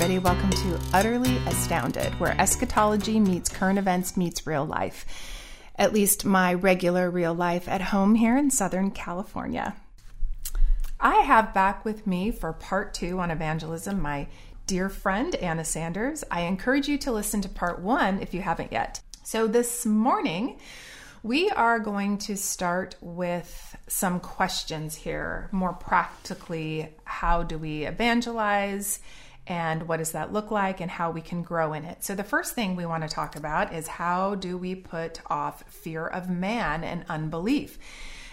everybody. Welcome to Utterly Astounded, where eschatology meets current events meets real life. At least my regular real life at home here in Southern California. I have back with me for part two on evangelism my dear friend Anna Sanders. I encourage you to listen to part one if you haven't yet. So, this morning, we are going to start with some questions here. More practically, how do we evangelize? And what does that look like, and how we can grow in it? So, the first thing we want to talk about is how do we put off fear of man and unbelief?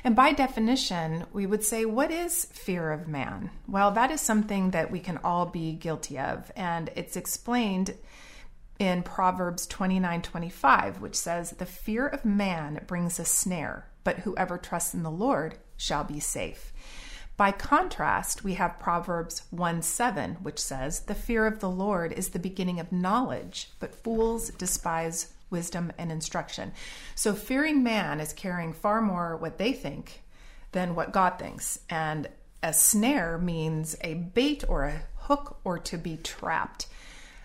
And by definition, we would say, what is fear of man? Well, that is something that we can all be guilty of. And it's explained in Proverbs 29 25, which says, The fear of man brings a snare, but whoever trusts in the Lord shall be safe. By contrast, we have Proverbs 1 7, which says, The fear of the Lord is the beginning of knowledge, but fools despise wisdom and instruction. So, fearing man is carrying far more what they think than what God thinks. And a snare means a bait or a hook or to be trapped.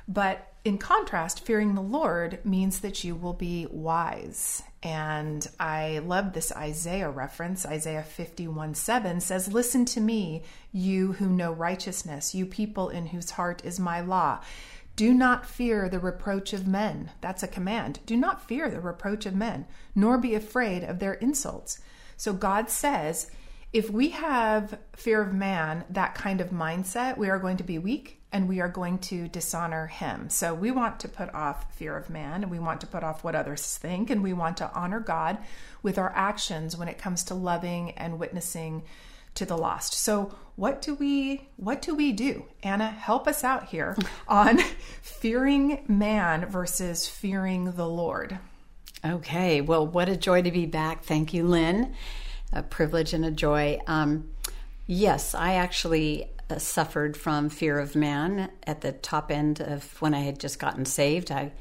But in contrast, fearing the Lord means that you will be wise. And I love this Isaiah reference. Isaiah 51 7 says, Listen to me, you who know righteousness, you people in whose heart is my law. Do not fear the reproach of men. That's a command. Do not fear the reproach of men, nor be afraid of their insults. So God says, if we have fear of man, that kind of mindset, we are going to be weak and we are going to dishonor him. So we want to put off fear of man and we want to put off what others think and we want to honor God with our actions when it comes to loving and witnessing to the lost. So what do we what do we do? Anna, help us out here on fearing man versus fearing the Lord. Okay, well, what a joy to be back. Thank you, Lynn. A privilege and a joy. Um, yes, I actually suffered from fear of man at the top end of when I had just gotten saved. I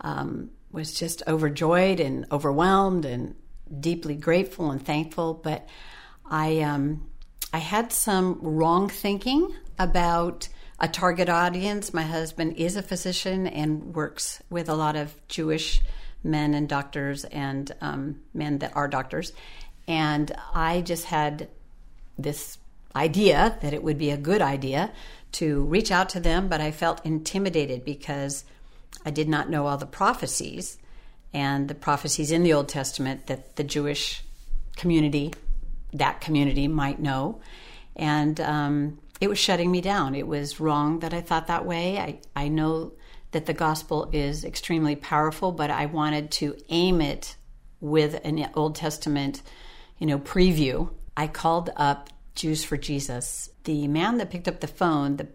um, was just overjoyed and overwhelmed and deeply grateful and thankful. But I um, I had some wrong thinking about a target audience. My husband is a physician and works with a lot of Jewish men and doctors and um, men that are doctors. And I just had this idea that it would be a good idea to reach out to them, but I felt intimidated because I did not know all the prophecies and the prophecies in the Old Testament that the Jewish community, that community, might know. And um, it was shutting me down. It was wrong that I thought that way. I, I know that the gospel is extremely powerful, but I wanted to aim it with an Old Testament, you know, preview. I called up Jews for Jesus. The man that picked up the phone, the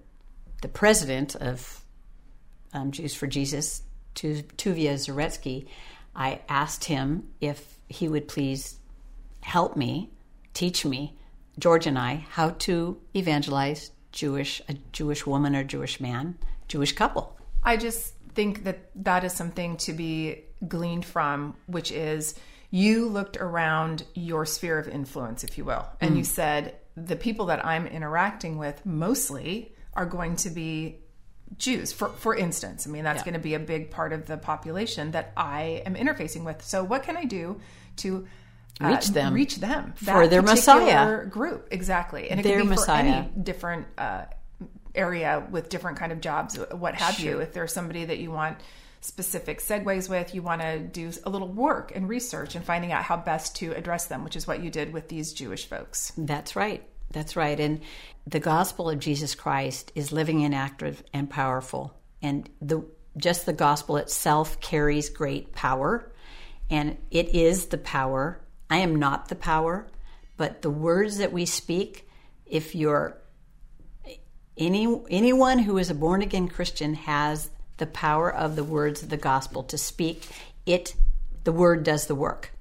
the president of um, Jews for Jesus, Tuvia Zaretsky, I asked him if he would please help me, teach me, George and I, how to evangelize Jewish a Jewish woman or Jewish man, Jewish couple. I just think that that is something to be gleaned from, which is you looked around your sphere of influence, if you will, and mm. you said, the people that I'm interacting with mostly are going to be Jews, for for instance. I mean, that's yeah. going to be a big part of the population that I am interfacing with. So, what can I do to uh, reach them, reach them for their Messiah group? Exactly, and it their can be Messiah. for any different uh, area with different kind of jobs, what have sure. you. If there's somebody that you want specific segues with. You want to do a little work and research and finding out how best to address them, which is what you did with these Jewish folks. That's right. That's right. And the gospel of Jesus Christ is living and active and powerful. And the just the gospel itself carries great power. And it is the power. I am not the power, but the words that we speak, if you're any anyone who is a born again Christian has the power of the words of the gospel to speak it the word does the work.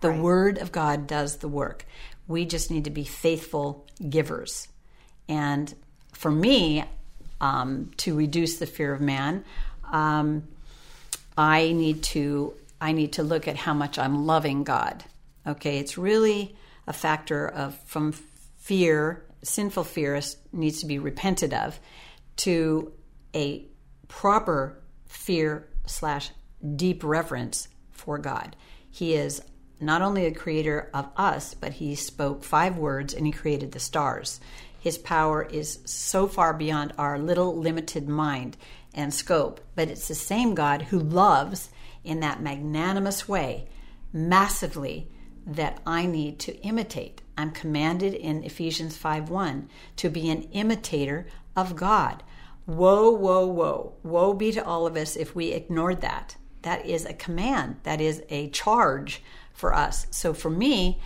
The right. word of god does the work. We just need to be faithful givers. And for me um, to reduce the fear of man um, i need to i need to look at how much i'm loving god. Okay it's really a factor of from fear sinful fear needs to be repented of to a proper fear slash deep reverence for God. He is not only a creator of us, but he spoke five words and he created the stars. His power is so far beyond our little limited mind and scope, but it's the same God who loves in that magnanimous way massively that I need to imitate. I'm commanded in Ephesians 5:1 to be an imitator of God. Woe, woe, woe. Woe be to all of us if we ignored that. That is a command, that is a charge for us. So for me,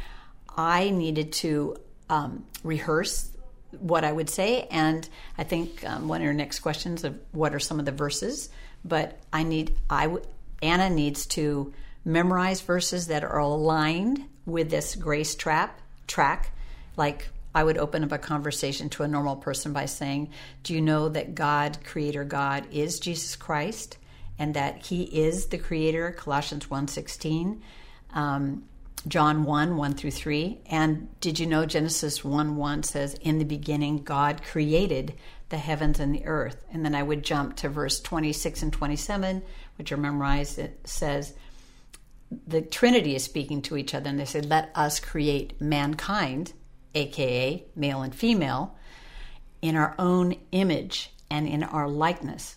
I needed to um, rehearse what I would say, and I think um, one of your next questions of what are some of the verses. But I need I Anna needs to memorize verses that are aligned with this grace trap track, like I would open up a conversation to a normal person by saying, "Do you know that God, Creator God, is Jesus Christ, and that He is the Creator?" Colossians 1.16. Um, John 1, 1 through 3. And did you know Genesis 1 1 says, In the beginning, God created the heavens and the earth. And then I would jump to verse 26 and 27, which are memorized. It says, The Trinity is speaking to each other, and they said, Let us create mankind, aka male and female, in our own image and in our likeness.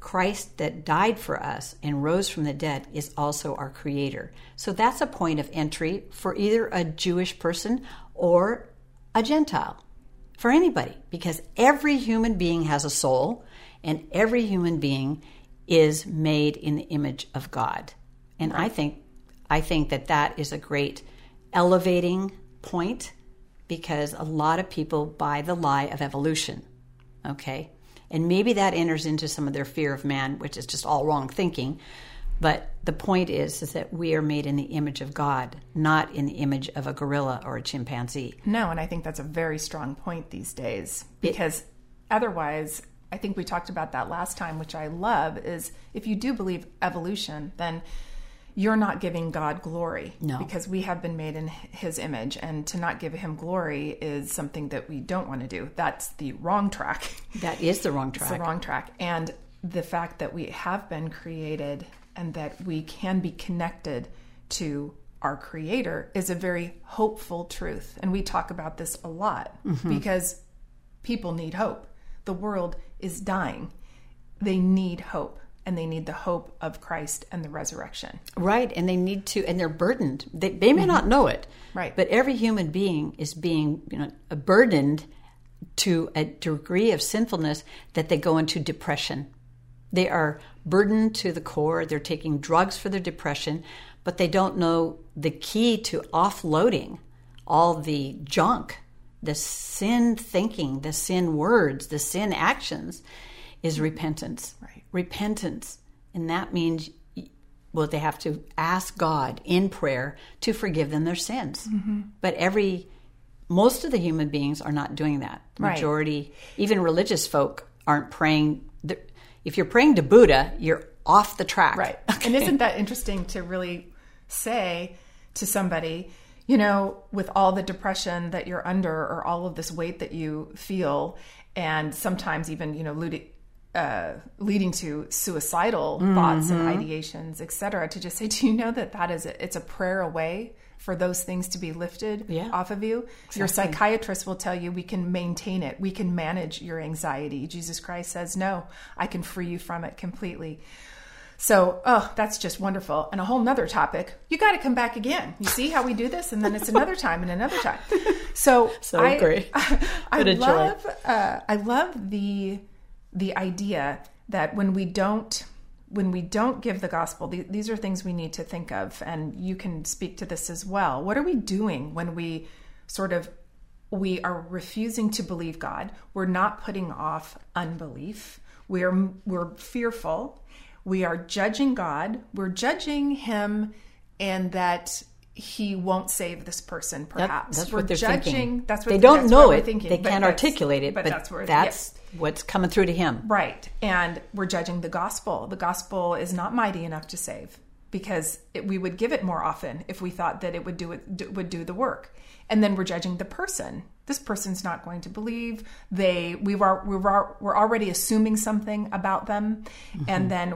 Christ that died for us and rose from the dead is also our creator. So that's a point of entry for either a Jewish person or a Gentile, for anybody, because every human being has a soul and every human being is made in the image of God. And I think I think that that is a great elevating point because a lot of people buy the lie of evolution. Okay? And maybe that enters into some of their fear of man, which is just all wrong thinking. But the point is, is that we are made in the image of God, not in the image of a gorilla or a chimpanzee. No, and I think that's a very strong point these days because it, otherwise, I think we talked about that last time, which I love, is if you do believe evolution, then you're not giving God glory. No. Because we have been made in his image, and to not give him glory is something that we don't want to do. That's the wrong track. That is the wrong track. It's the wrong track. And the fact that we have been created and that we can be connected to our creator is a very hopeful truth. And we talk about this a lot mm-hmm. because people need hope. The world is dying. They need hope and they need the hope of Christ and the resurrection. Right, and they need to, and they're burdened. They, they may mm-hmm. not know it, right? But every human being is being, you know, burdened to a degree of sinfulness that they go into depression. They are burdened to the core. They're taking drugs for their depression, but they don't know the key to offloading all the junk, the sin thinking, the sin words, the sin actions is repentance. Right. Repentance. And that means well they have to ask God in prayer to forgive them their sins. Mm-hmm. But every most of the human beings are not doing that. Right. majority, even religious folk aren't praying if you're praying to Buddha, you're off the track. Right. Okay. And isn't that interesting to really say to somebody, you know, with all the depression that you're under or all of this weight that you feel, and sometimes even, you know, uh, leading to suicidal mm-hmm. thoughts and ideations, et cetera, to just say, do you know that that is a, it's a prayer away for those things to be lifted yeah, off of you? Exactly. Your psychiatrist will tell you we can maintain it, we can manage your anxiety. Jesus Christ says, no, I can free you from it completely. So, oh, that's just wonderful. And a whole nother topic. You got to come back again. You see how we do this, and then it's another time and another time. So, so I, great. I, I love, uh, I love the the idea that when we don't when we don't give the gospel these are things we need to think of and you can speak to this as well. What are we doing when we sort of we are refusing to believe god? We're not putting off unbelief. We're we're fearful. We are judging god. We're judging him and that he won't save this person perhaps that, that's we're what they're judging thinking. that's what they don't know it thinking. they can't articulate it but, but that's where that's what's coming through to him right and we're judging the gospel the gospel is not mighty enough to save because it, we would give it more often if we thought that it would do it do, would do the work. And then we're judging the person. This person's not going to believe. They we've are, we're, we're already assuming something about them, mm-hmm. and then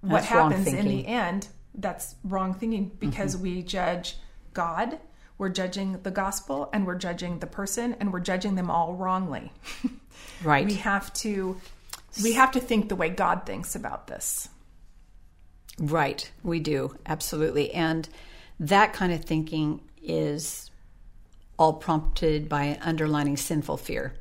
what that's happens in the end? That's wrong thinking because mm-hmm. we judge God, we're judging the gospel, and we're judging the person, and we're judging them all wrongly. right. We have to we have to think the way God thinks about this. Right, we do, absolutely. And that kind of thinking is all prompted by an underlining sinful fear.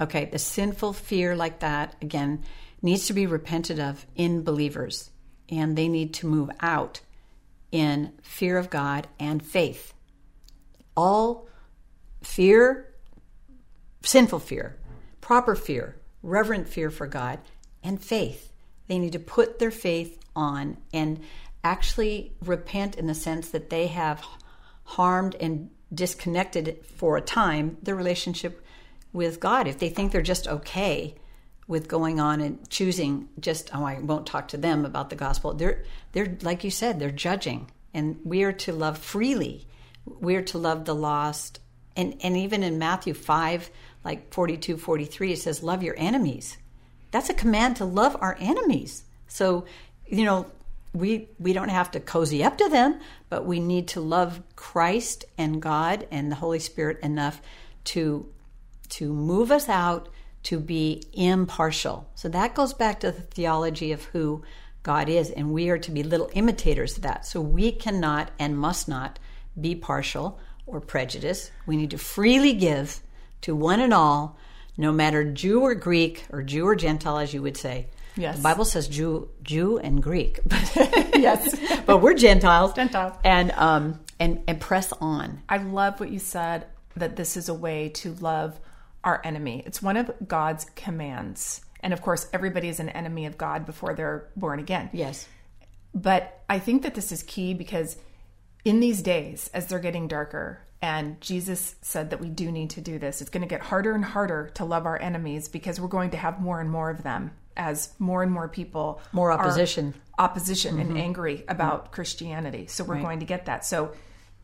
Okay, the sinful fear like that, again, needs to be repented of in believers, and they need to move out in fear of God and faith. All fear, sinful fear, proper fear, reverent fear for God, and faith. They need to put their faith on and actually repent in the sense that they have harmed and disconnected for a time their relationship with God. If they think they're just okay with going on and choosing just oh I won't talk to them about the gospel. They're they're like you said, they're judging. And we are to love freely. We are to love the lost. And and even in Matthew 5 like 42 43 it says love your enemies. That's a command to love our enemies. So you know, we we don't have to cozy up to them, but we need to love Christ and God and the Holy Spirit enough to to move us out to be impartial. So that goes back to the theology of who God is, and we are to be little imitators of that. So we cannot and must not be partial or prejudiced. We need to freely give to one and all, no matter Jew or Greek or Jew or Gentile, as you would say. Yes. The Bible says Jew, Jew and Greek. yes. but we're Gentiles. Gentiles. And um and and press on. I love what you said that this is a way to love our enemy. It's one of God's commands. And of course, everybody is an enemy of God before they're born again. Yes. But I think that this is key because in these days, as they're getting darker, and Jesus said that we do need to do this, it's going to get harder and harder to love our enemies because we're going to have more and more of them as more and more people more opposition opposition mm-hmm. and angry about mm-hmm. christianity so we're right. going to get that so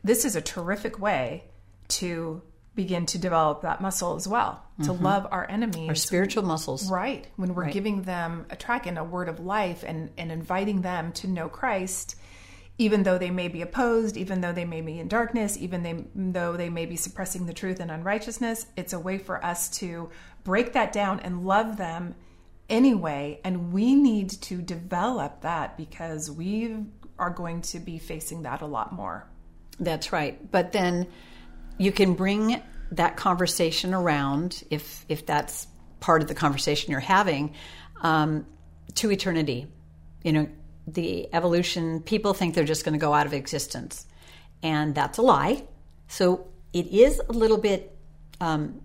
this is a terrific way to begin to develop that muscle as well to mm-hmm. love our enemies our spiritual muscles right when we're right. giving them a track and a word of life and and inviting them to know christ even though they may be opposed, even though they may be in darkness, even they, though they may be suppressing the truth and unrighteousness, it's a way for us to break that down and love them anyway. And we need to develop that because we are going to be facing that a lot more. That's right. But then you can bring that conversation around if if that's part of the conversation you're having um, to eternity. You know, the evolution people think they're just going to go out of existence, and that's a lie. So it is a little bit. Um,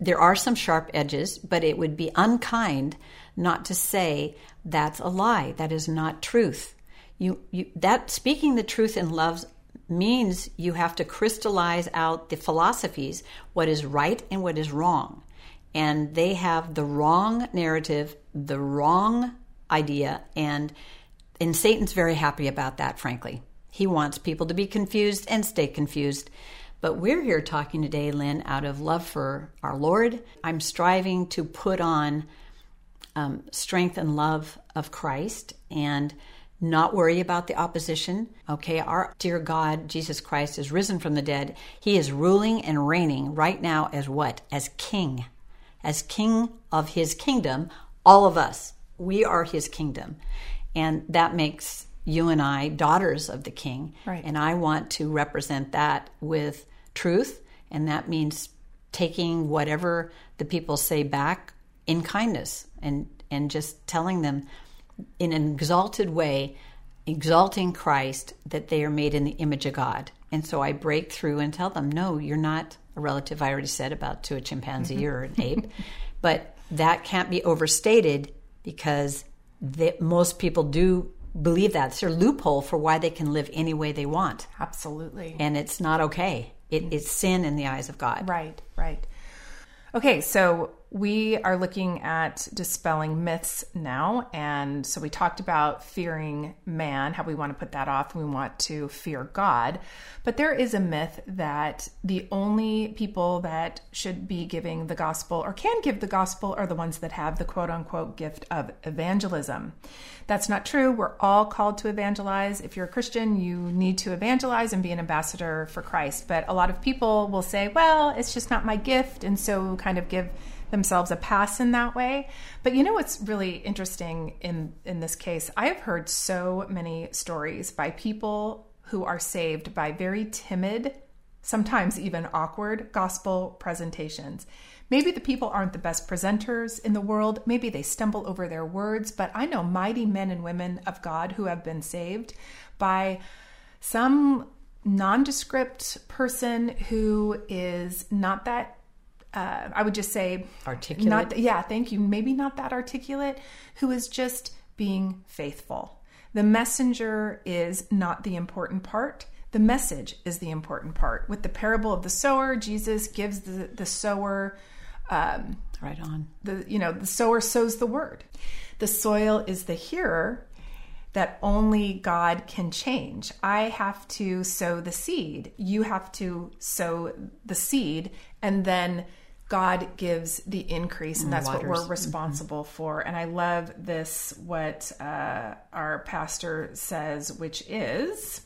there are some sharp edges, but it would be unkind not to say that's a lie. That is not truth. You, you that speaking the truth in love means you have to crystallize out the philosophies, what is right and what is wrong. And they have the wrong narrative, the wrong idea, and and Satan's very happy about that, frankly. He wants people to be confused and stay confused. But we're here talking today, Lynn, out of love for our Lord. I'm striving to put on um, strength and love of Christ and not worry about the opposition. Okay, our dear God, Jesus Christ, is risen from the dead. He is ruling and reigning right now as what? As king. As king of his kingdom, all of us. We are his kingdom. And that makes you and I daughters of the king. Right. And I want to represent that with truth. And that means taking whatever the people say back in kindness and and just telling them in an exalted way exalting Christ that they are made in the image of God. And so I break through and tell them, no, you're not a relative I already said about to a chimpanzee mm-hmm. or an ape. but that can't be overstated because most people do believe that. It's a loophole for why they can live any way they want. Absolutely. And it's not okay. It, it's sin in the eyes of God. Right, right. Okay, so we are looking at dispelling myths now. And so we talked about fearing man, how we want to put that off. We want to fear God. But there is a myth that the only people that should be giving the gospel or can give the gospel are the ones that have the quote unquote gift of evangelism. That's not true. We're all called to evangelize. If you're a Christian, you need to evangelize and be an ambassador for Christ. But a lot of people will say, well, it's just not my gift. And so kind of give themselves a pass in that way. But you know what's really interesting in in this case? I have heard so many stories by people who are saved by very timid, sometimes even awkward gospel presentations. Maybe the people aren't the best presenters in the world. Maybe they stumble over their words, but I know mighty men and women of God who have been saved by some nondescript person who is not that uh, I would just say articulate. Not, yeah, thank you. Maybe not that articulate, who is just being faithful. The messenger is not the important part. The message is the important part. With the parable of the sower, Jesus gives the, the sower um, right on. The you know the sower sows the word. The soil is the hearer that only God can change. I have to sow the seed. You have to sow the seed, and then God gives the increase, and that's Waters. what we're responsible mm-hmm. for. And I love this, what uh, our pastor says, which is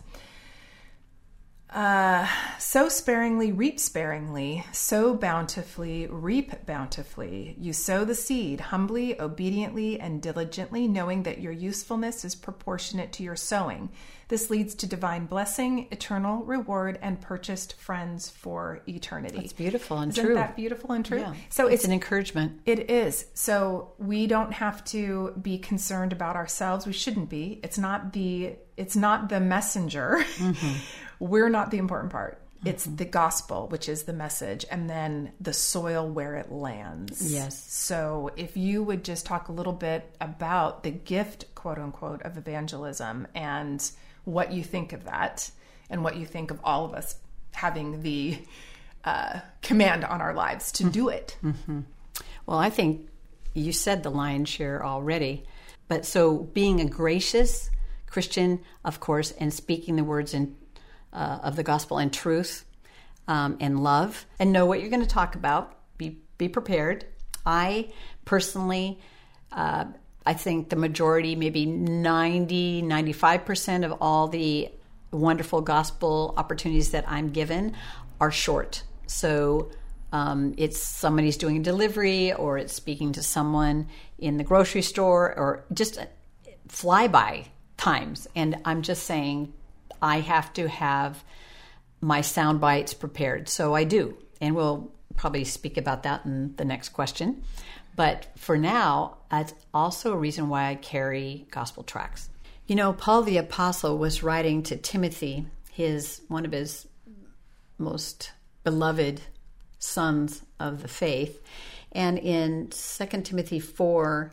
uh, sow sparingly, reap sparingly, sow bountifully, reap bountifully. You sow the seed humbly, obediently, and diligently, knowing that your usefulness is proportionate to your sowing. This leads to divine blessing, eternal reward, and purchased friends for eternity. It's beautiful and Isn't true. that beautiful and true? Yeah. So it's, it's an encouragement. It is. So we don't have to be concerned about ourselves. We shouldn't be. It's not the it's not the messenger. Mm-hmm we're not the important part. It's mm-hmm. the gospel, which is the message, and then the soil where it lands. Yes. So, if you would just talk a little bit about the gift, quote unquote, of evangelism and what you think of that, and what you think of all of us having the uh, command on our lives to mm-hmm. do it. Mm-hmm. Well, I think you said the lion's share already. But so being a gracious Christian, of course, and speaking the words in uh, of the gospel and truth um, and love and know what you're going to talk about. Be, be prepared. I personally, uh, I think the majority, maybe 90, 95% of all the wonderful gospel opportunities that I'm given are short. So um, it's somebody's doing a delivery or it's speaking to someone in the grocery store or just flyby times. And I'm just saying, I have to have my sound bites prepared. So I do. And we'll probably speak about that in the next question. But for now, that's also a reason why I carry gospel tracts. You know, Paul the apostle was writing to Timothy, his one of his most beloved sons of the faith. And in 2 Timothy 4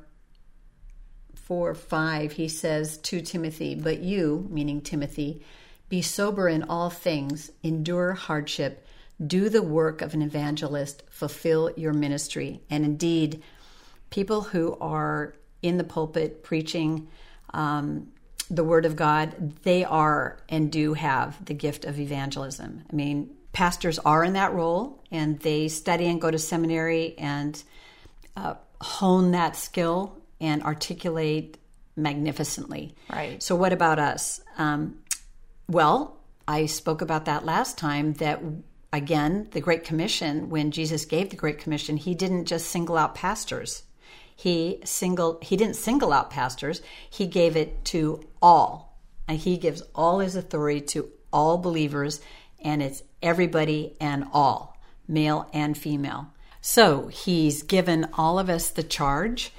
4 5, he says to Timothy, But you, meaning Timothy, be sober in all things, endure hardship, do the work of an evangelist, fulfill your ministry. And indeed, people who are in the pulpit preaching um, the word of God, they are and do have the gift of evangelism. I mean, pastors are in that role and they study and go to seminary and uh, hone that skill and articulate magnificently. Right. So, what about us? Um, well, I spoke about that last time that again, the Great Commission, when Jesus gave the Great Commission, he didn't just single out pastors. He single he didn't single out pastors, he gave it to all. And he gives all his authority to all believers, and it's everybody and all, male and female. So he's given all of us the charge.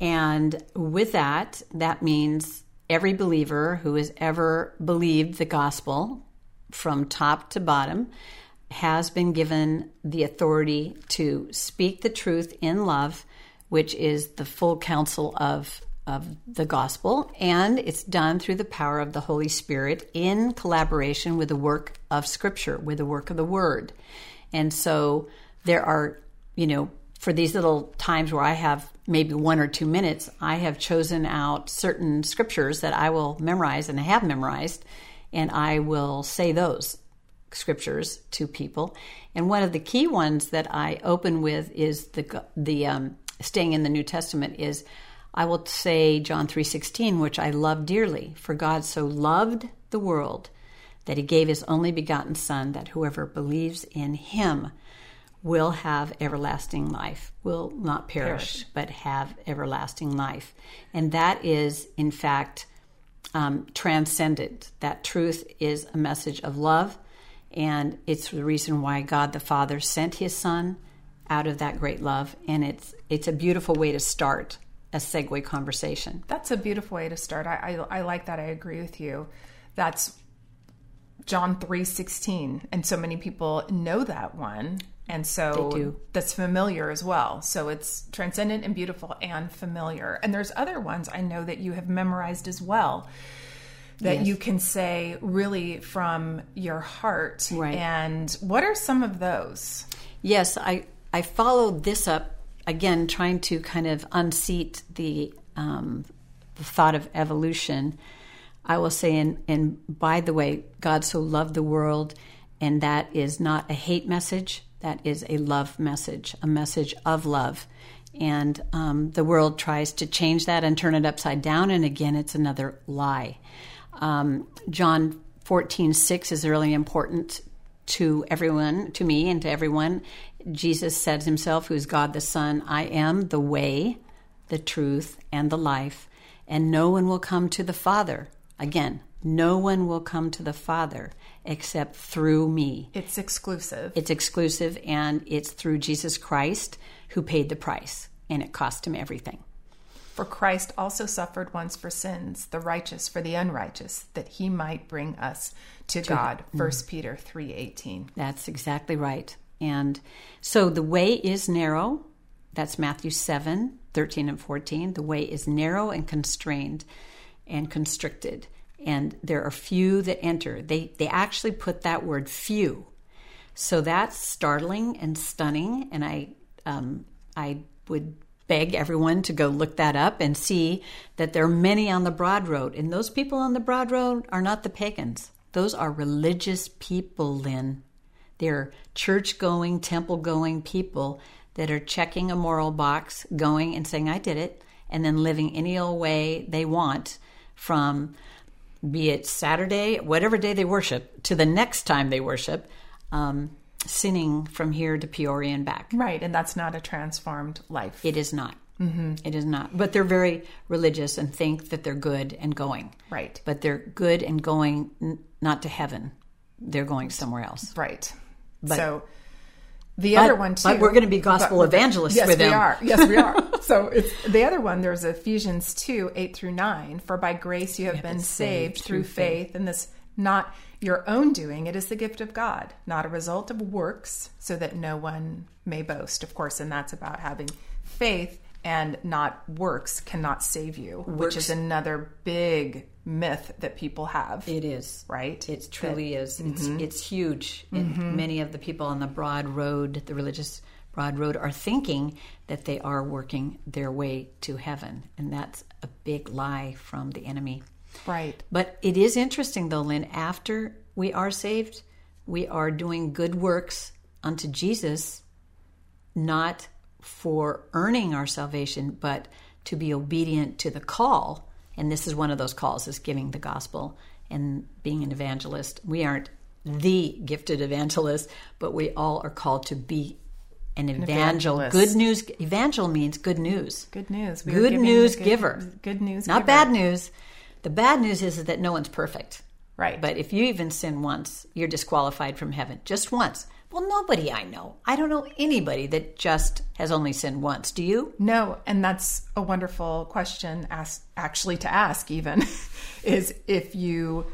And with that, that means every believer who has ever believed the gospel from top to bottom has been given the authority to speak the truth in love, which is the full counsel of, of the gospel. And it's done through the power of the Holy Spirit in collaboration with the work of Scripture, with the work of the Word. And so there are, you know, for these little times where I have maybe one or two minutes, I have chosen out certain scriptures that I will memorize and I have memorized, and I will say those scriptures to people. And one of the key ones that I open with is the the um, staying in the New Testament is I will say John 3:16 which I love dearly for God so loved the world that he gave his only begotten son that whoever believes in him will have everlasting life will not perish, perish. but have everlasting life and that is in fact um, transcendent that truth is a message of love and it's the reason why God the Father sent his son out of that great love and it's it's a beautiful way to start a segue conversation. That's a beautiful way to start. I, I, I like that. I agree with you. That's John three sixteen, and so many people know that one, and so that's familiar as well. So it's transcendent and beautiful and familiar. And there's other ones I know that you have memorized as well that yes. you can say really from your heart. Right. And what are some of those? Yes, I I followed this up again, trying to kind of unseat the, um, the thought of evolution. I will say, and, and by the way, God so loved the world, and that is not a hate message. That is a love message, a message of love. And um, the world tries to change that and turn it upside down, and again, it's another lie. Um, John 14, 6 is really important to everyone, to me and to everyone. Jesus said himself, who is God the Son, I am the way, the truth, and the life, and no one will come to the Father. Again, no one will come to the Father except through me. It's exclusive. It's exclusive, and it's through Jesus Christ who paid the price, and it cost him everything. For Christ also suffered once for sins, the righteous for the unrighteous, that he might bring us to, to God. First mm. Peter 3:18. That's exactly right. And so the way is narrow. That's Matthew 7 13 and 14. The way is narrow and constrained and constricted. And there are few that enter. They, they actually put that word few. So that's startling and stunning. And I, um, I would beg everyone to go look that up and see that there are many on the broad road. And those people on the broad road are not the pagans, those are religious people, Lynn. They're church going, temple going people that are checking a moral box, going and saying, I did it, and then living any old way they want from be it Saturday, whatever day they worship, to the next time they worship, um, sinning from here to Peoria and back. Right, and that's not a transformed life. It is not. Mm-hmm. It is not. But they're very religious and think that they're good and going. Right. But they're good and going n- not to heaven. They're going somewhere else. Right. But, so the but, other one too. But we're going to be gospel evangelists yes, with them. Yes, we are. Yes, we are. so it's the other one. There's Ephesians two eight through nine. For by grace you have, been, been, saved, through faith, faith, and this not your own doing. It is the gift of God, not a result of works, so that no one may boast. Of course, and that's about having faith and not works cannot save you, works. which is another big myth that people have. It is right. It truly that, is. It's, mm-hmm. it's huge. Mm-hmm. many of the people on the broad road, the religious broad road, are thinking that they are working their way to heaven, and that's a big lie from the enemy. Right. But it is interesting, though, Lynn. After we are saved, we are doing good works unto Jesus, not for earning our salvation, but to be obedient to the call. And this is one of those calls is giving the gospel and being an evangelist. We aren't the gifted evangelist, but we all are called to be an, an evangelist. Good news. Evangel means good news. Good news. We good news good, giver. Good news. Not giver. bad news. The bad news is that no one's perfect. Right. But if you even sin once, you're disqualified from heaven. Just once. Well, nobody I know. I don't know anybody that just has only sinned once. Do you? No, and that's a wonderful question ask, actually to ask even is if you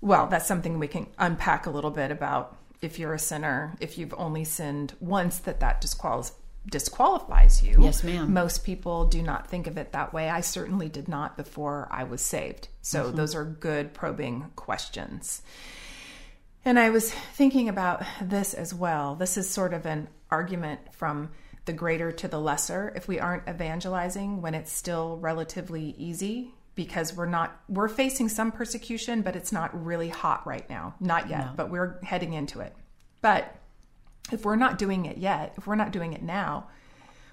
well, that's something we can unpack a little bit about if you're a sinner, if you've only sinned once that that disqualifies disqualifies you. Yes, ma'am. Most people do not think of it that way. I certainly did not before I was saved. So mm-hmm. those are good probing questions. And I was thinking about this as well. This is sort of an argument from the greater to the lesser if we aren't evangelizing when it's still relatively easy because we're not we're facing some persecution but it's not really hot right now not yet No. but we're heading into it but if we're not doing it yet if we're not doing it now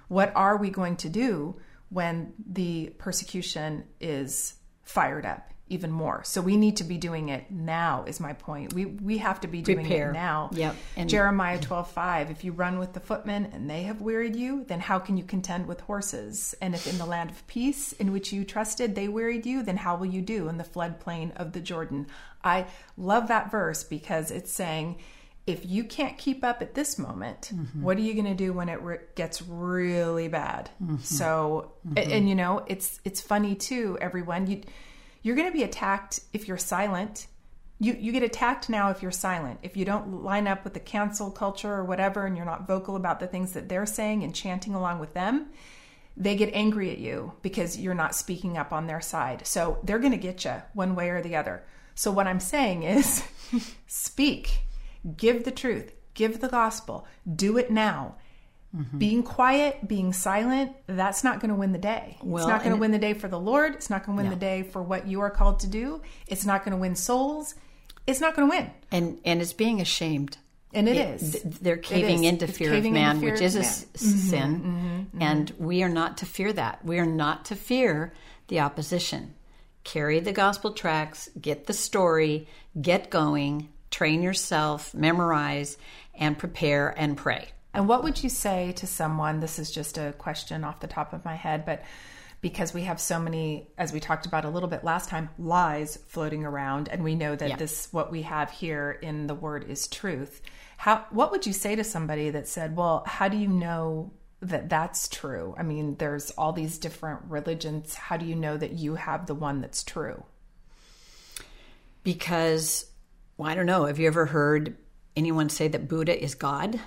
what are we going to do when the persecution is fired up even more so we need to be doing it now is my point we we have to be doing Prepare. it now Yep. And- jeremiah 12 5 if you run with the footmen and they have wearied you then how can you contend with horses and if in the land of peace in which you trusted they wearied you then how will you do in the floodplain of the jordan i love that verse because it's saying if you can't keep up at this moment, mm-hmm. what are you going to do when it re- gets really bad? Mm-hmm. So, a- mm-hmm. and, you know, it's it's funny too. Everyone, you you're going to be attacked if you're silent. You you get attacked now if you're silent. If you don't line up with the cancel culture or whatever, and you're not vocal about the things that they're saying and chanting along with them, they get angry at you because you're not speaking up on their side. So they're going to get you one way or the other. So what I'm saying is speak, give the truth, give the gospel, do it now. Mm-hmm. Being quiet, being silent, that's not going to win the day. Well, it's not going to win the day for the Lord. It's not going to win No. the day for what you are called to do. It's not going to win souls. It's not going to win. and and it's being ashamed. And it It- is. th- They're caving is. into It's fear caving of man, fear which is a s- mm-hmm. sin, mm-hmm. and we are not to fear that. We are not to fear the opposition. Carry the gospel tracks, get the story, get going, train yourself, memorize, and prepare and pray. And what would you say to someone? This is just a question off the top of my head, but because we have so many, as we talked about a little bit last time, lies floating around, and we know that Yeah. this, what we have here in the word is truth. How, what would you say to somebody that said, well, how do you know that that's true? I mean, there's all these different religions. How do you know that you have the one that's true? Because, well, I don't know, have you ever heard anyone say that Buddha is God?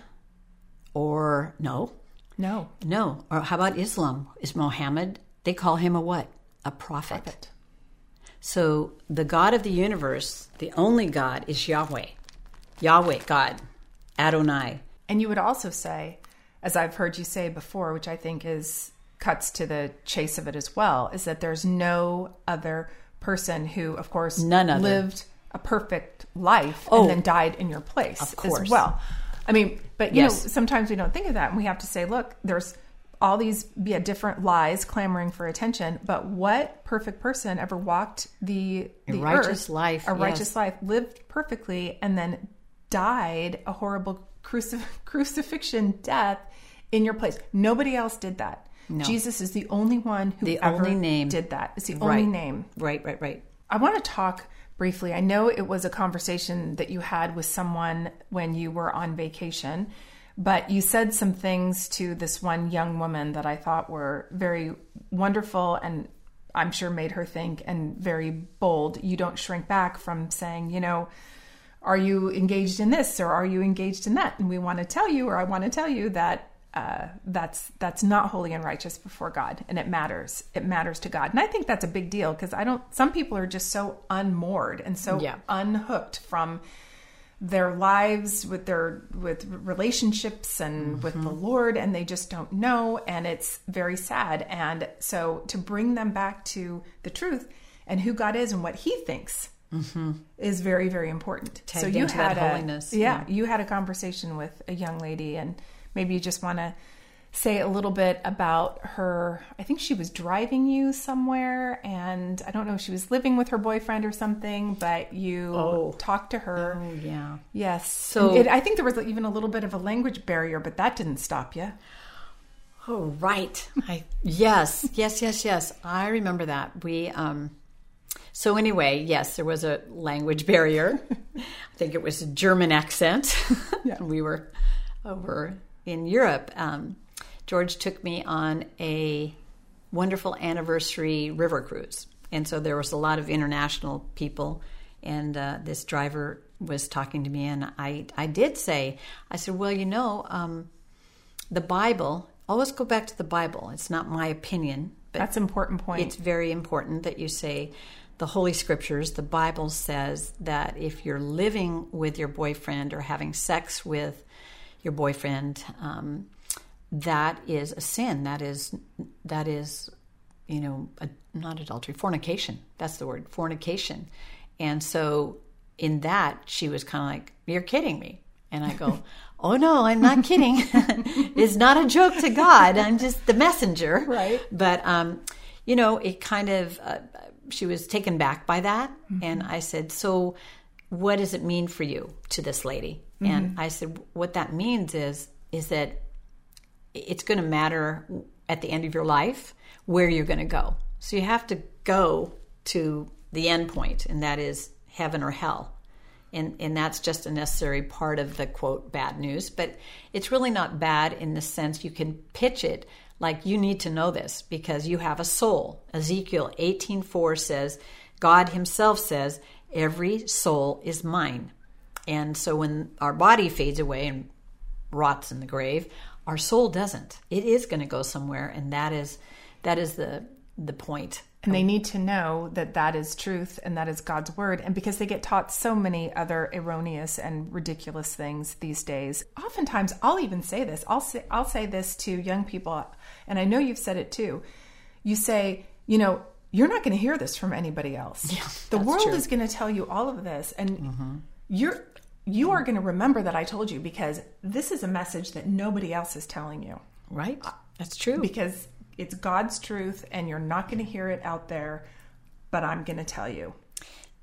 Or no? No. No. Or how about Islam? Is Mohammed? They call him a what? A prophet. Prophet. So the God of the universe, the only God, is Yahweh. Yahweh, God, Adonai. And you would also say, as I've heard you say before, which I think is cuts to the chase of it as well, is that there's no other person who, of course, None other. lived a perfect life Oh. and then died in your place Of course. as well. I mean, but you Yes. know, sometimes we don't think of that, and we have to say, look, there's all these yeah, different lies clamoring for attention, but what perfect person ever walked the the righteous earth, life, a righteous life, lived perfectly, and then died a horrible crucif- crucifixion death in your place. Nobody else did that. Jesus is the only one who The ever only name. did that. It's the Right. only name. Right, right, right. I want to talk briefly. I know it was a conversation that you had with someone when you were on vacation, but you said some things to this one young woman that I thought were very wonderful and I'm sure made her think and very bold. You don't shrink back from saying, you know, are you engaged in this or are you engaged in that? And we want to tell you, or I want to tell you that uh, that's that's not holy and righteous before God, and it matters. It matters to God, and I think that's a big deal because I don't. Some people are just so unmoored and so Yeah. unhooked from their lives with their with relationships and with the Lord and they just don't know and it's very sad and so to bring them back to the truth and who God is and what he thinks is very very important so you had a, holiness, yeah, yeah. you had a conversation with a young lady and maybe you just want to say a little bit about her i think she was driving you somewhere and i don't know if she was living with her boyfriend or something but you Oh. talked to her Oh, yeah. Yes. So- it, I think there was even a little bit of a language barrier, but that didn't stop you. Oh, right. I yes, yes, yes, yes. I remember that. We um so anyway, yes, there was a language barrier. I think it was a German accent. Yeah. we were over in Europe. Um, George took me on a wonderful anniversary river cruise, and so there was a lot of international people. And uh, this driver was talking to me, and I I did say, I said, well, you know. Um, the Bible, always go back to the Bible. It's not my opinion, but That's an important point. it's very important that you say the Holy Scriptures, the Bible says that if you're living with your boyfriend or having sex with your boyfriend, um, that is a sin. That is that is, you know, a, not adultery, fornication. That's the word, fornication. And so in that, she was kind of like, "You're kidding me," and I go. Oh no, I'm not kidding. it's not a joke to God. I'm just the messenger. Right. But um, you know, it kind of uh, she was taken back by that, mm-hmm. and I said, "So, what does it mean for you to this lady?" Mm-hmm. And I said, "What that means is is that it's going to matter at the end of your life where you're going to go. So you have to go to the end point, and that is heaven or hell." and and that's just a necessary part of the quote bad news but it's really not bad in the sense you can pitch it like you need to know this because you have a soul ezekiel 18:4 says god himself says every soul is mine and so when our body fades away and rots in the grave our soul doesn't it is going to go somewhere and that is that is the the point. and they need to know that that is truth and that is God's word. And because they get taught so many other erroneous and ridiculous things these days, oftentimes I'll even say this. I'll say I'll say this to young people, and I know you've said it too. You say, you know, you're not going to hear this from anybody else. Yeah, the world true. is going to tell you all of this, and mm-hmm. you're you are going to remember that I told you because this is a message that nobody else is telling you. Right. That's true. Because it's God's truth and you're not going to hear it out there, but I'm going to tell you.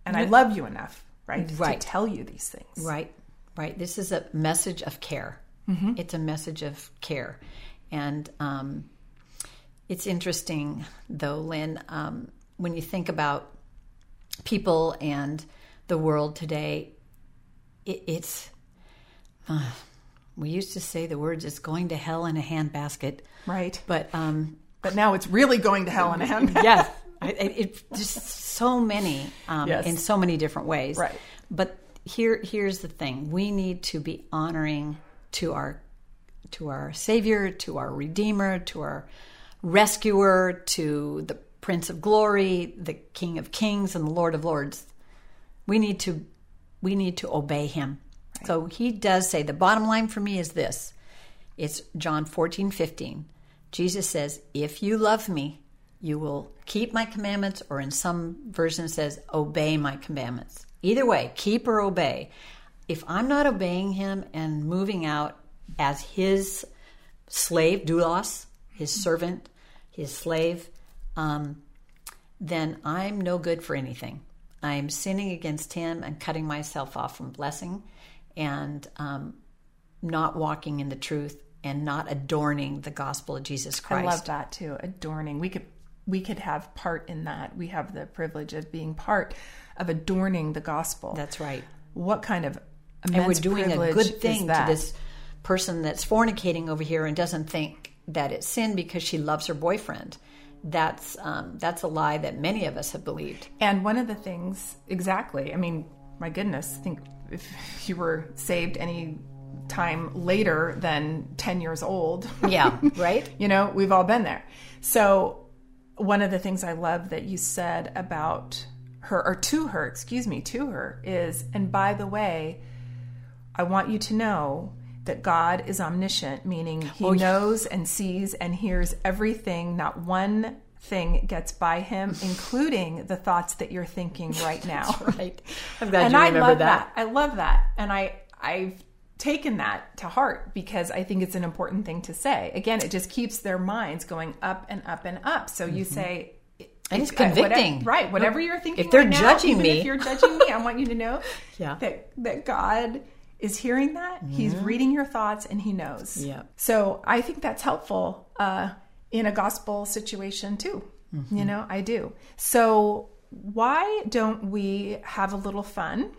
And I love you enough, right, right. to tell you these things. Right. Right. This is a message of care. Mm-hmm. It's a message of care. And um, it's interesting, though, Lynn, um, when you think about people and the world today, it, it's. Uh, we used to say the words "it's going to hell in a handbasket," right? But um, but now it's really going to hell in a handbasket. yes, it, it, just so many um, yes. in so many different ways. Right. But here, here's the thing: we need to be honoring to our to our Savior, to our Redeemer, to our Rescuer, to the Prince of Glory, the King of Kings, and the Lord of Lords. We need to we need to obey Him. Right. So He does say the bottom line for me is this: it's John fourteen fifteen. Jesus says, If you love me, you will keep my commandments, or in some versions says, obey my commandments. Either way, keep or obey. If I'm not obeying him and moving out as his slave, doulos, his servant, his slave, um, then I'm no good for anything. I'm sinning against him and cutting myself off from blessing and um, not walking in the truth and not adorning the gospel of Jesus Christ. I love that too. Adorning. We could we could have part in that. We have the privilege of being part of adorning the gospel. That's right. What kind of and we're doing a good thing to this person that's fornicating over here and doesn't think that it's sin because she loves her boyfriend. That's um, that's a lie that many of us have believed. And one of the things, exactly. I mean, my goodness, I think if you were saved any time later than 10 years old. Yeah, right? you know, we've all been there. So, one of the things I love that you said about her, or to her, excuse me, to her, is, and by the way, I want you to know that God is omniscient, meaning he oh, knows and sees and hears everything. Not one thing gets by him, including the thoughts that you're thinking right now. right. I'm glad and you I remember love that. that. I love that. And I, I've taken that to heart because I think it's an important thing to say. Again, it just keeps their minds going up and up and up. So you mm-hmm. say, and it's convicting, whatever, right? Whatever you're thinking, if they're right judging now, me, if you're judging me, I want you to know yeah. that that God is hearing that. Mm-hmm. He's reading your thoughts and He knows. Yeah. So I think that's helpful uh, in a gospel situation too. Mm-hmm. You know, I do. So why don't we have a little fun?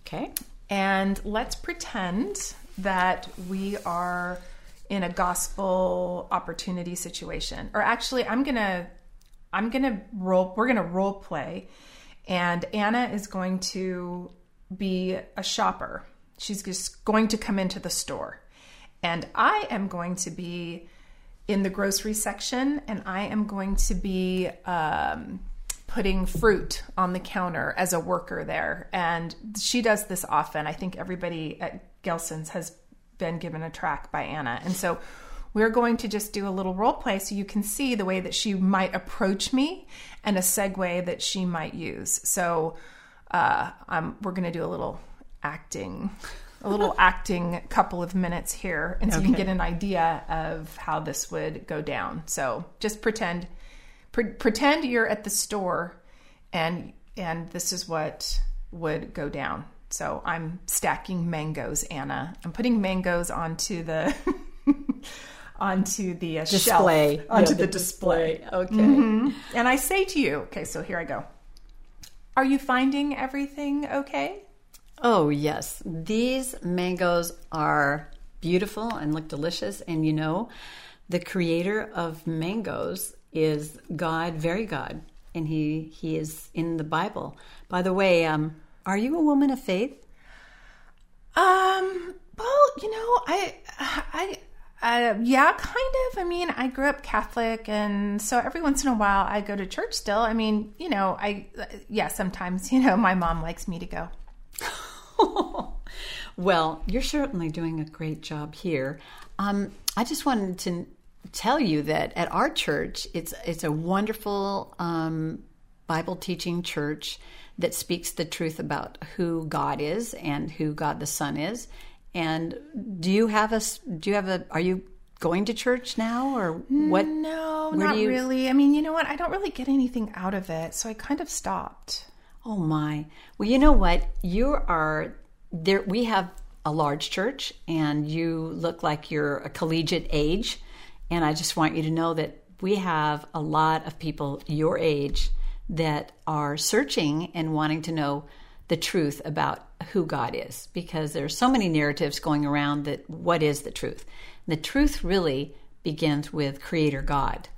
Okay. And let's pretend that we are in a gospel opportunity situation. Or actually, I'm going to I'm going to role we're going to role play and Anna is going to be a shopper. She's just going to come into the store. And I am going to be in the grocery section and I am going to be um, putting fruit on the counter as a worker there. And she does this often. I think everybody at Gelson's has been given a tract by Anna. And so we're going to just do a little role play so you can see the way that she might approach me and a segue that she might use. So uh, we're going to do a little acting, a little acting couple of minutes here, and so you can get an idea of how this would go down. So just pretend, pre- pretend you're at the store, and and this is what would go down. So I'm stacking mangoes, Anna. I'm putting mangoes onto the onto the uh, Display. shelf, onto Yeah, the, the display. display. Okay. And I say to you, okay, so here I go. Are you finding everything okay? Oh, yes. These mangoes are beautiful and look delicious. And you know, the creator of mangoes is God, very God. And he, he is in the Bible. By the way, um, are you a woman of faith? Um, well, you know, I, I, uh, yeah, kind of. I mean, I grew up Catholic, and so every once in a while I go to church still. I mean, you know, I, yeah, sometimes, you know, my mom likes me to go. Well, you're certainly doing a great job here. Um, I just wanted to tell you that at our church, it's it's a wonderful um, Bible teaching church that speaks the truth about who God is and who God the Son is. And do you have a do you have a are you going to church now or what? No, not you- really. I mean, you know what? I don't really get anything out of it, so I kind of stopped. Oh my. Well, you know what? You are there we have a large church and you look like you're a collegiate age and I just want you to know that we have a lot of people your age that are searching and wanting to know the truth about who God is because there's so many narratives going around that what is the truth? The truth really begins with creator God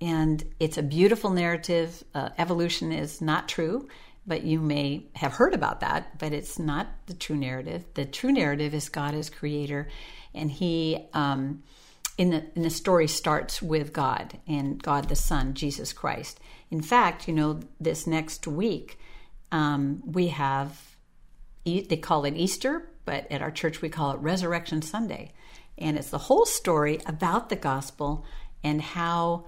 and it's a beautiful narrative. Uh, evolution is not true, but you may have heard about that, but it's not the true narrative. The true narrative is God as creator, and He um, in the in the story starts with God and God the Son, Jesus Christ. In fact, you know, this next week um, we have they call it Easter, but at our church we call it Resurrection Sunday. And it's the whole story about the gospel and how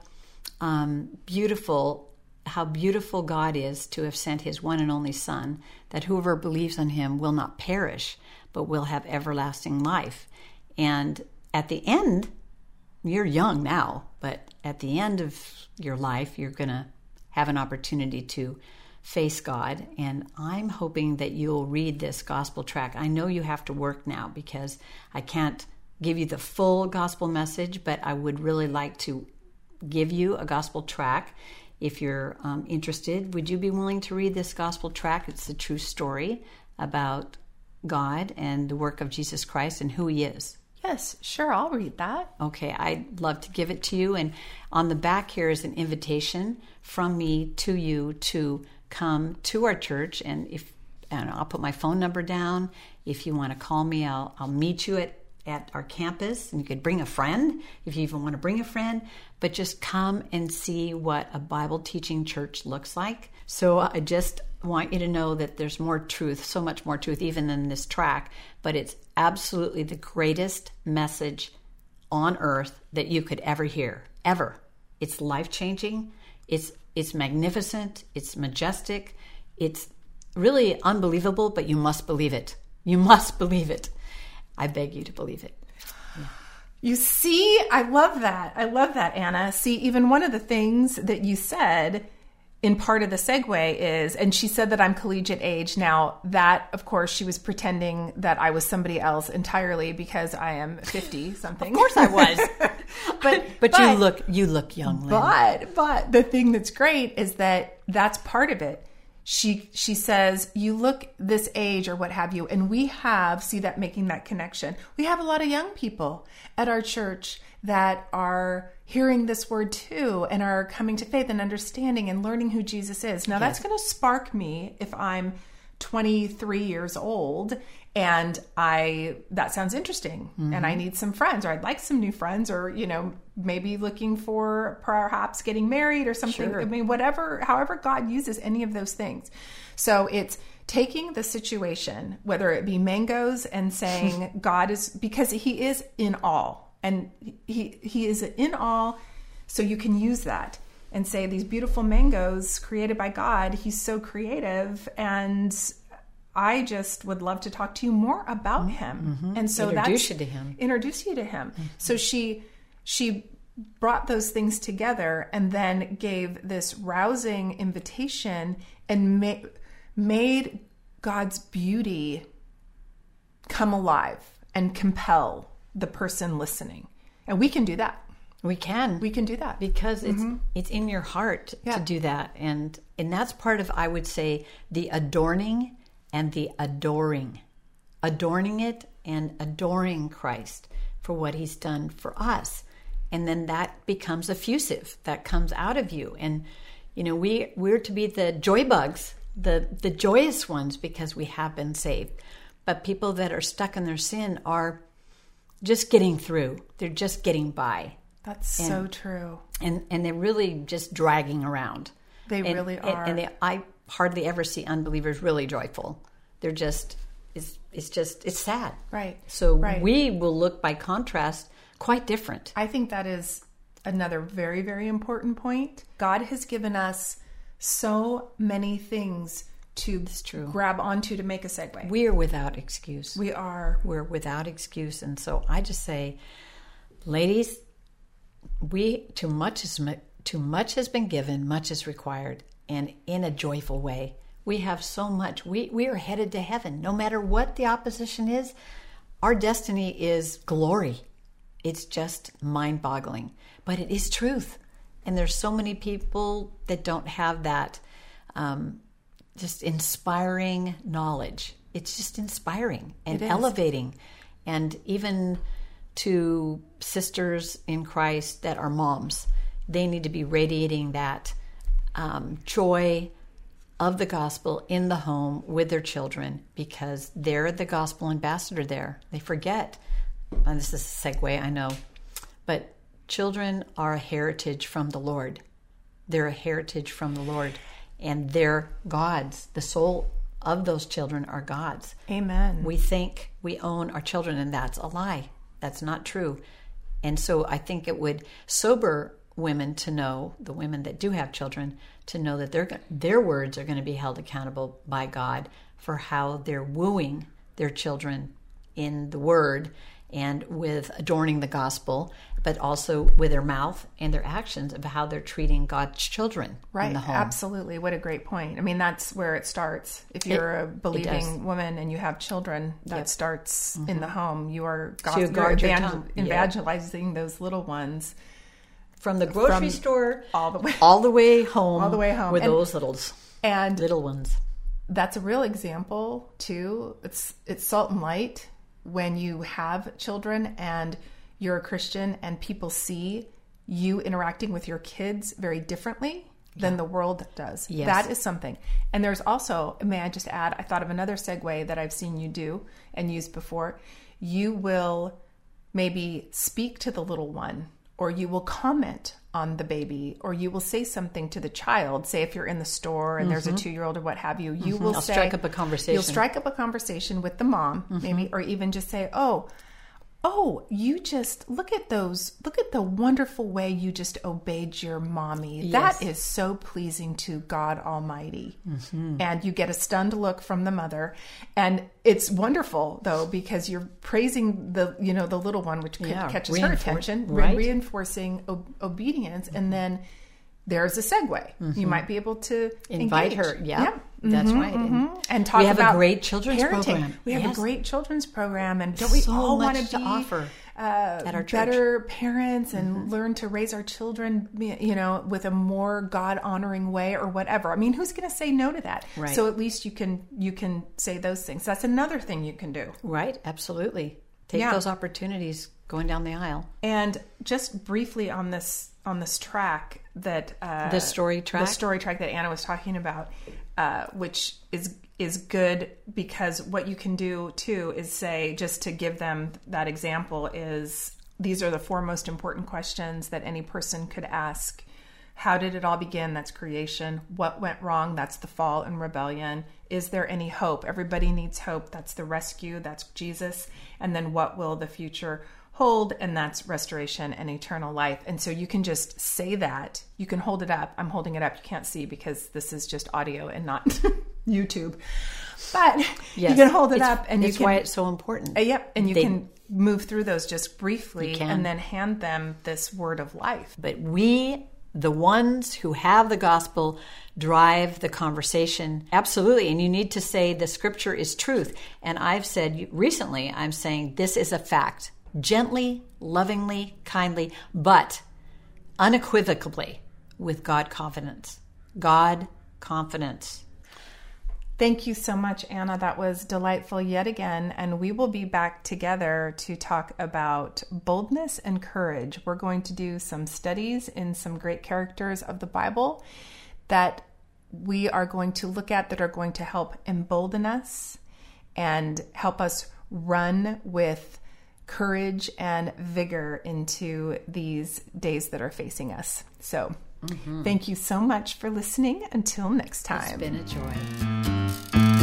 um, beautiful how beautiful God is to have sent his one and only son that whoever believes on him will not perish but will have everlasting life. And at the end you're young now, but at the end of your life, you're going to have an opportunity to face God. And I'm hoping that you'll read this gospel tract. I know you have to work now because I can't give you the full gospel message, but I would really like to give you a gospel tract. If you're um, interested, would you be willing to read this gospel tract? It's the true story about God and the work of Jesus Christ and who he is. Yes, sure, I'll read that. Okay, I'd love to give it to you. And on the back here is an invitation from me to you to come to our church. And if and I'll put my phone number down. If you want to call me, I'll I'll meet you at at our campus. And you could bring a friend if you even want to bring a friend. But just come and see what a Bible teaching church looks like. So uh, I just want you to know that there's more truth, so much more truth, even in this tract. But it's absolutely the greatest message on earth that you could ever hear ever it's life changing it's it's magnificent it's majestic it's really unbelievable but you must believe it you must believe it i beg you to believe it You see, I love that. I love that, Anna. See, even one of the things that you said in part of the segue is, and she said that I'm collegiate age. Now, that, of course, she was pretending that I was somebody else entirely because I am 50 something. of course i was but, but, you look you look young Lynn. But but the thing that's great is that that's part of it. She she says you look this age or what have you, and we have see that making that connection. We have a lot of young people at our church that are hearing this word too and are coming to faith and understanding and learning who Jesus is. Now that's going to spark me if I'm 23 years old and I that sounds interesting and I need some friends or I'd like some new friends or you know maybe looking for perhaps getting married or something Sure. I mean whatever however God uses any of those things. So it's taking the situation whether it be mangoes and saying God is because he is in all and he he is in all so you can use that and say these beautiful mangoes created by god he's so creative and i just would love to talk to you more about him and so Mm-hmm. Introduce you to him. introduce you to him so she she brought those things together and then gave this rousing invitation and ma- made god's beauty come alive and compel the person listening. And we can do that. We can. We can do that. because it's it's in your heart Mm-hmm. Yeah. to do that and and that's part of i would say the adorning and the adoring adorning it and adoring christ for what he's done for us and then that becomes effusive that comes out of you and you know we we're to be the joy bugs the the joyous ones because we have been saved but people that are stuck in their sin are just getting through they're just getting by That's so true. and and they're really just dragging around. They And- really and- are. And, they, I hardly ever see unbelievers really joyful. They're just it's it's just it's sad. Right. So Right. we will look by contrast quite different. I think that is another very, very important point. God has given us so many things to true. grab onto to make a segue. We are without excuse. We are. We're without excuse, and so I just say, ladies, we too much is too much has been given, much is required, and in a joyful way. We have so much. We we are headed to heaven, no matter what the opposition is. Our destiny is glory. It's just mind-boggling, but it is truth. And there's so many people that don't have that um, just inspiring knowledge. It's just inspiring and elevating. And even to sisters in Christ that are moms, they need to be radiating that um, joy of the gospel in the home with their children because they're the gospel ambassador there. They forget, and this is a segue, I know, but children are a heritage from the Lord. They're a heritage from the Lord, and they're God's. The soul of those children are God's. Amen. We think we own our children, and that's a lie. That's not true. And so I think it would sober women to know, the women that do have children, to know that their their words are going to be held accountable by God for how they're wooing their children in the word and with adorning the gospel, but also with their mouth and their actions of how they're treating God's children Right. in the home. Absolutely. What a great point. I mean, that's where it starts. If you're a believing woman and you have children, that starts in the home. You are Mm-hmm. So guard your evangel- tongue. Yeah. evangelizing those little ones From the grocery From store all the way. all the way home, All the way home. with And- those littles, And little ones. that's a real example too. It's it's salt and light when you have children and you're a Christian and people see you interacting with your kids very differently than the world does. Yes. That is something. And there's also, may I just add, I thought of another segue that I've seen you do and use before. You will maybe speak to the little one or you will comment on the baby or you will say something to the child say if you're in the store and there's a two-year-old or what have you you will Mm-hmm. I'll say strike up a conversation. you'll strike up a conversation with the mom maybe or even just say oh oh you just look at those look at the wonderful way you just obeyed your mommy Yes. that is so pleasing to god almighty Mm-hmm. and you get a stunned look from the mother and it's wonderful though because you're praising the you know the little one which Yeah, catches her attention right. reinforcing o- obedience and then there's a segue you might be able to Mm-hmm. Invite engage. her. Yeah, that's right. And and talk we have about a great children's parenting. program. We have Yes. a great children's program, and don't we So all want to to be offer uh, at our church. Mm-hmm. better parents and learn to raise our children, you know, with a more God honoring way or whatever? I mean, who's going to say no to that? Right. So at least you can you can say those things. That's another thing you can do. Right, absolutely. Take Yeah. those opportunities going down the aisle. And just briefly on this on this tract that uh, The story tract? the story tract that Anna was talking about, uh, which is is good because what you can do too is say just to give them that example is these are the four most important questions that any person could ask. How did it all begin? That's creation. What went wrong? That's the fall and rebellion. Is there any hope? Everybody needs hope. That's the rescue. That's Jesus. And then what will the future hold, and that's restoration and eternal life. And so you can just say that. You can hold it up. I'm holding it up. You can't see because this is just audio and not YouTube. But yes, you can hold it up, and can. why it's so important. Uh, yep, and you they, can move through those just briefly, and then hand them this word of life. But we, the ones who have the gospel, drive the conversation. Absolutely. And you need to say the scripture is truth. And I've said recently, I'm saying this is a fact gently, lovingly, kindly, but unequivocally with God confidence. God confidence. Thank you so much, Anna. That was delightful yet again. And we will be back together to talk about boldness and courage. We're going to do some studies in some great characters of the Bible that we are going to look at that are going to help embolden us and help us run with courage and vigor into these days that are facing us. So, mm-hmm. thank you so much for listening. Until next time. It's been a joy.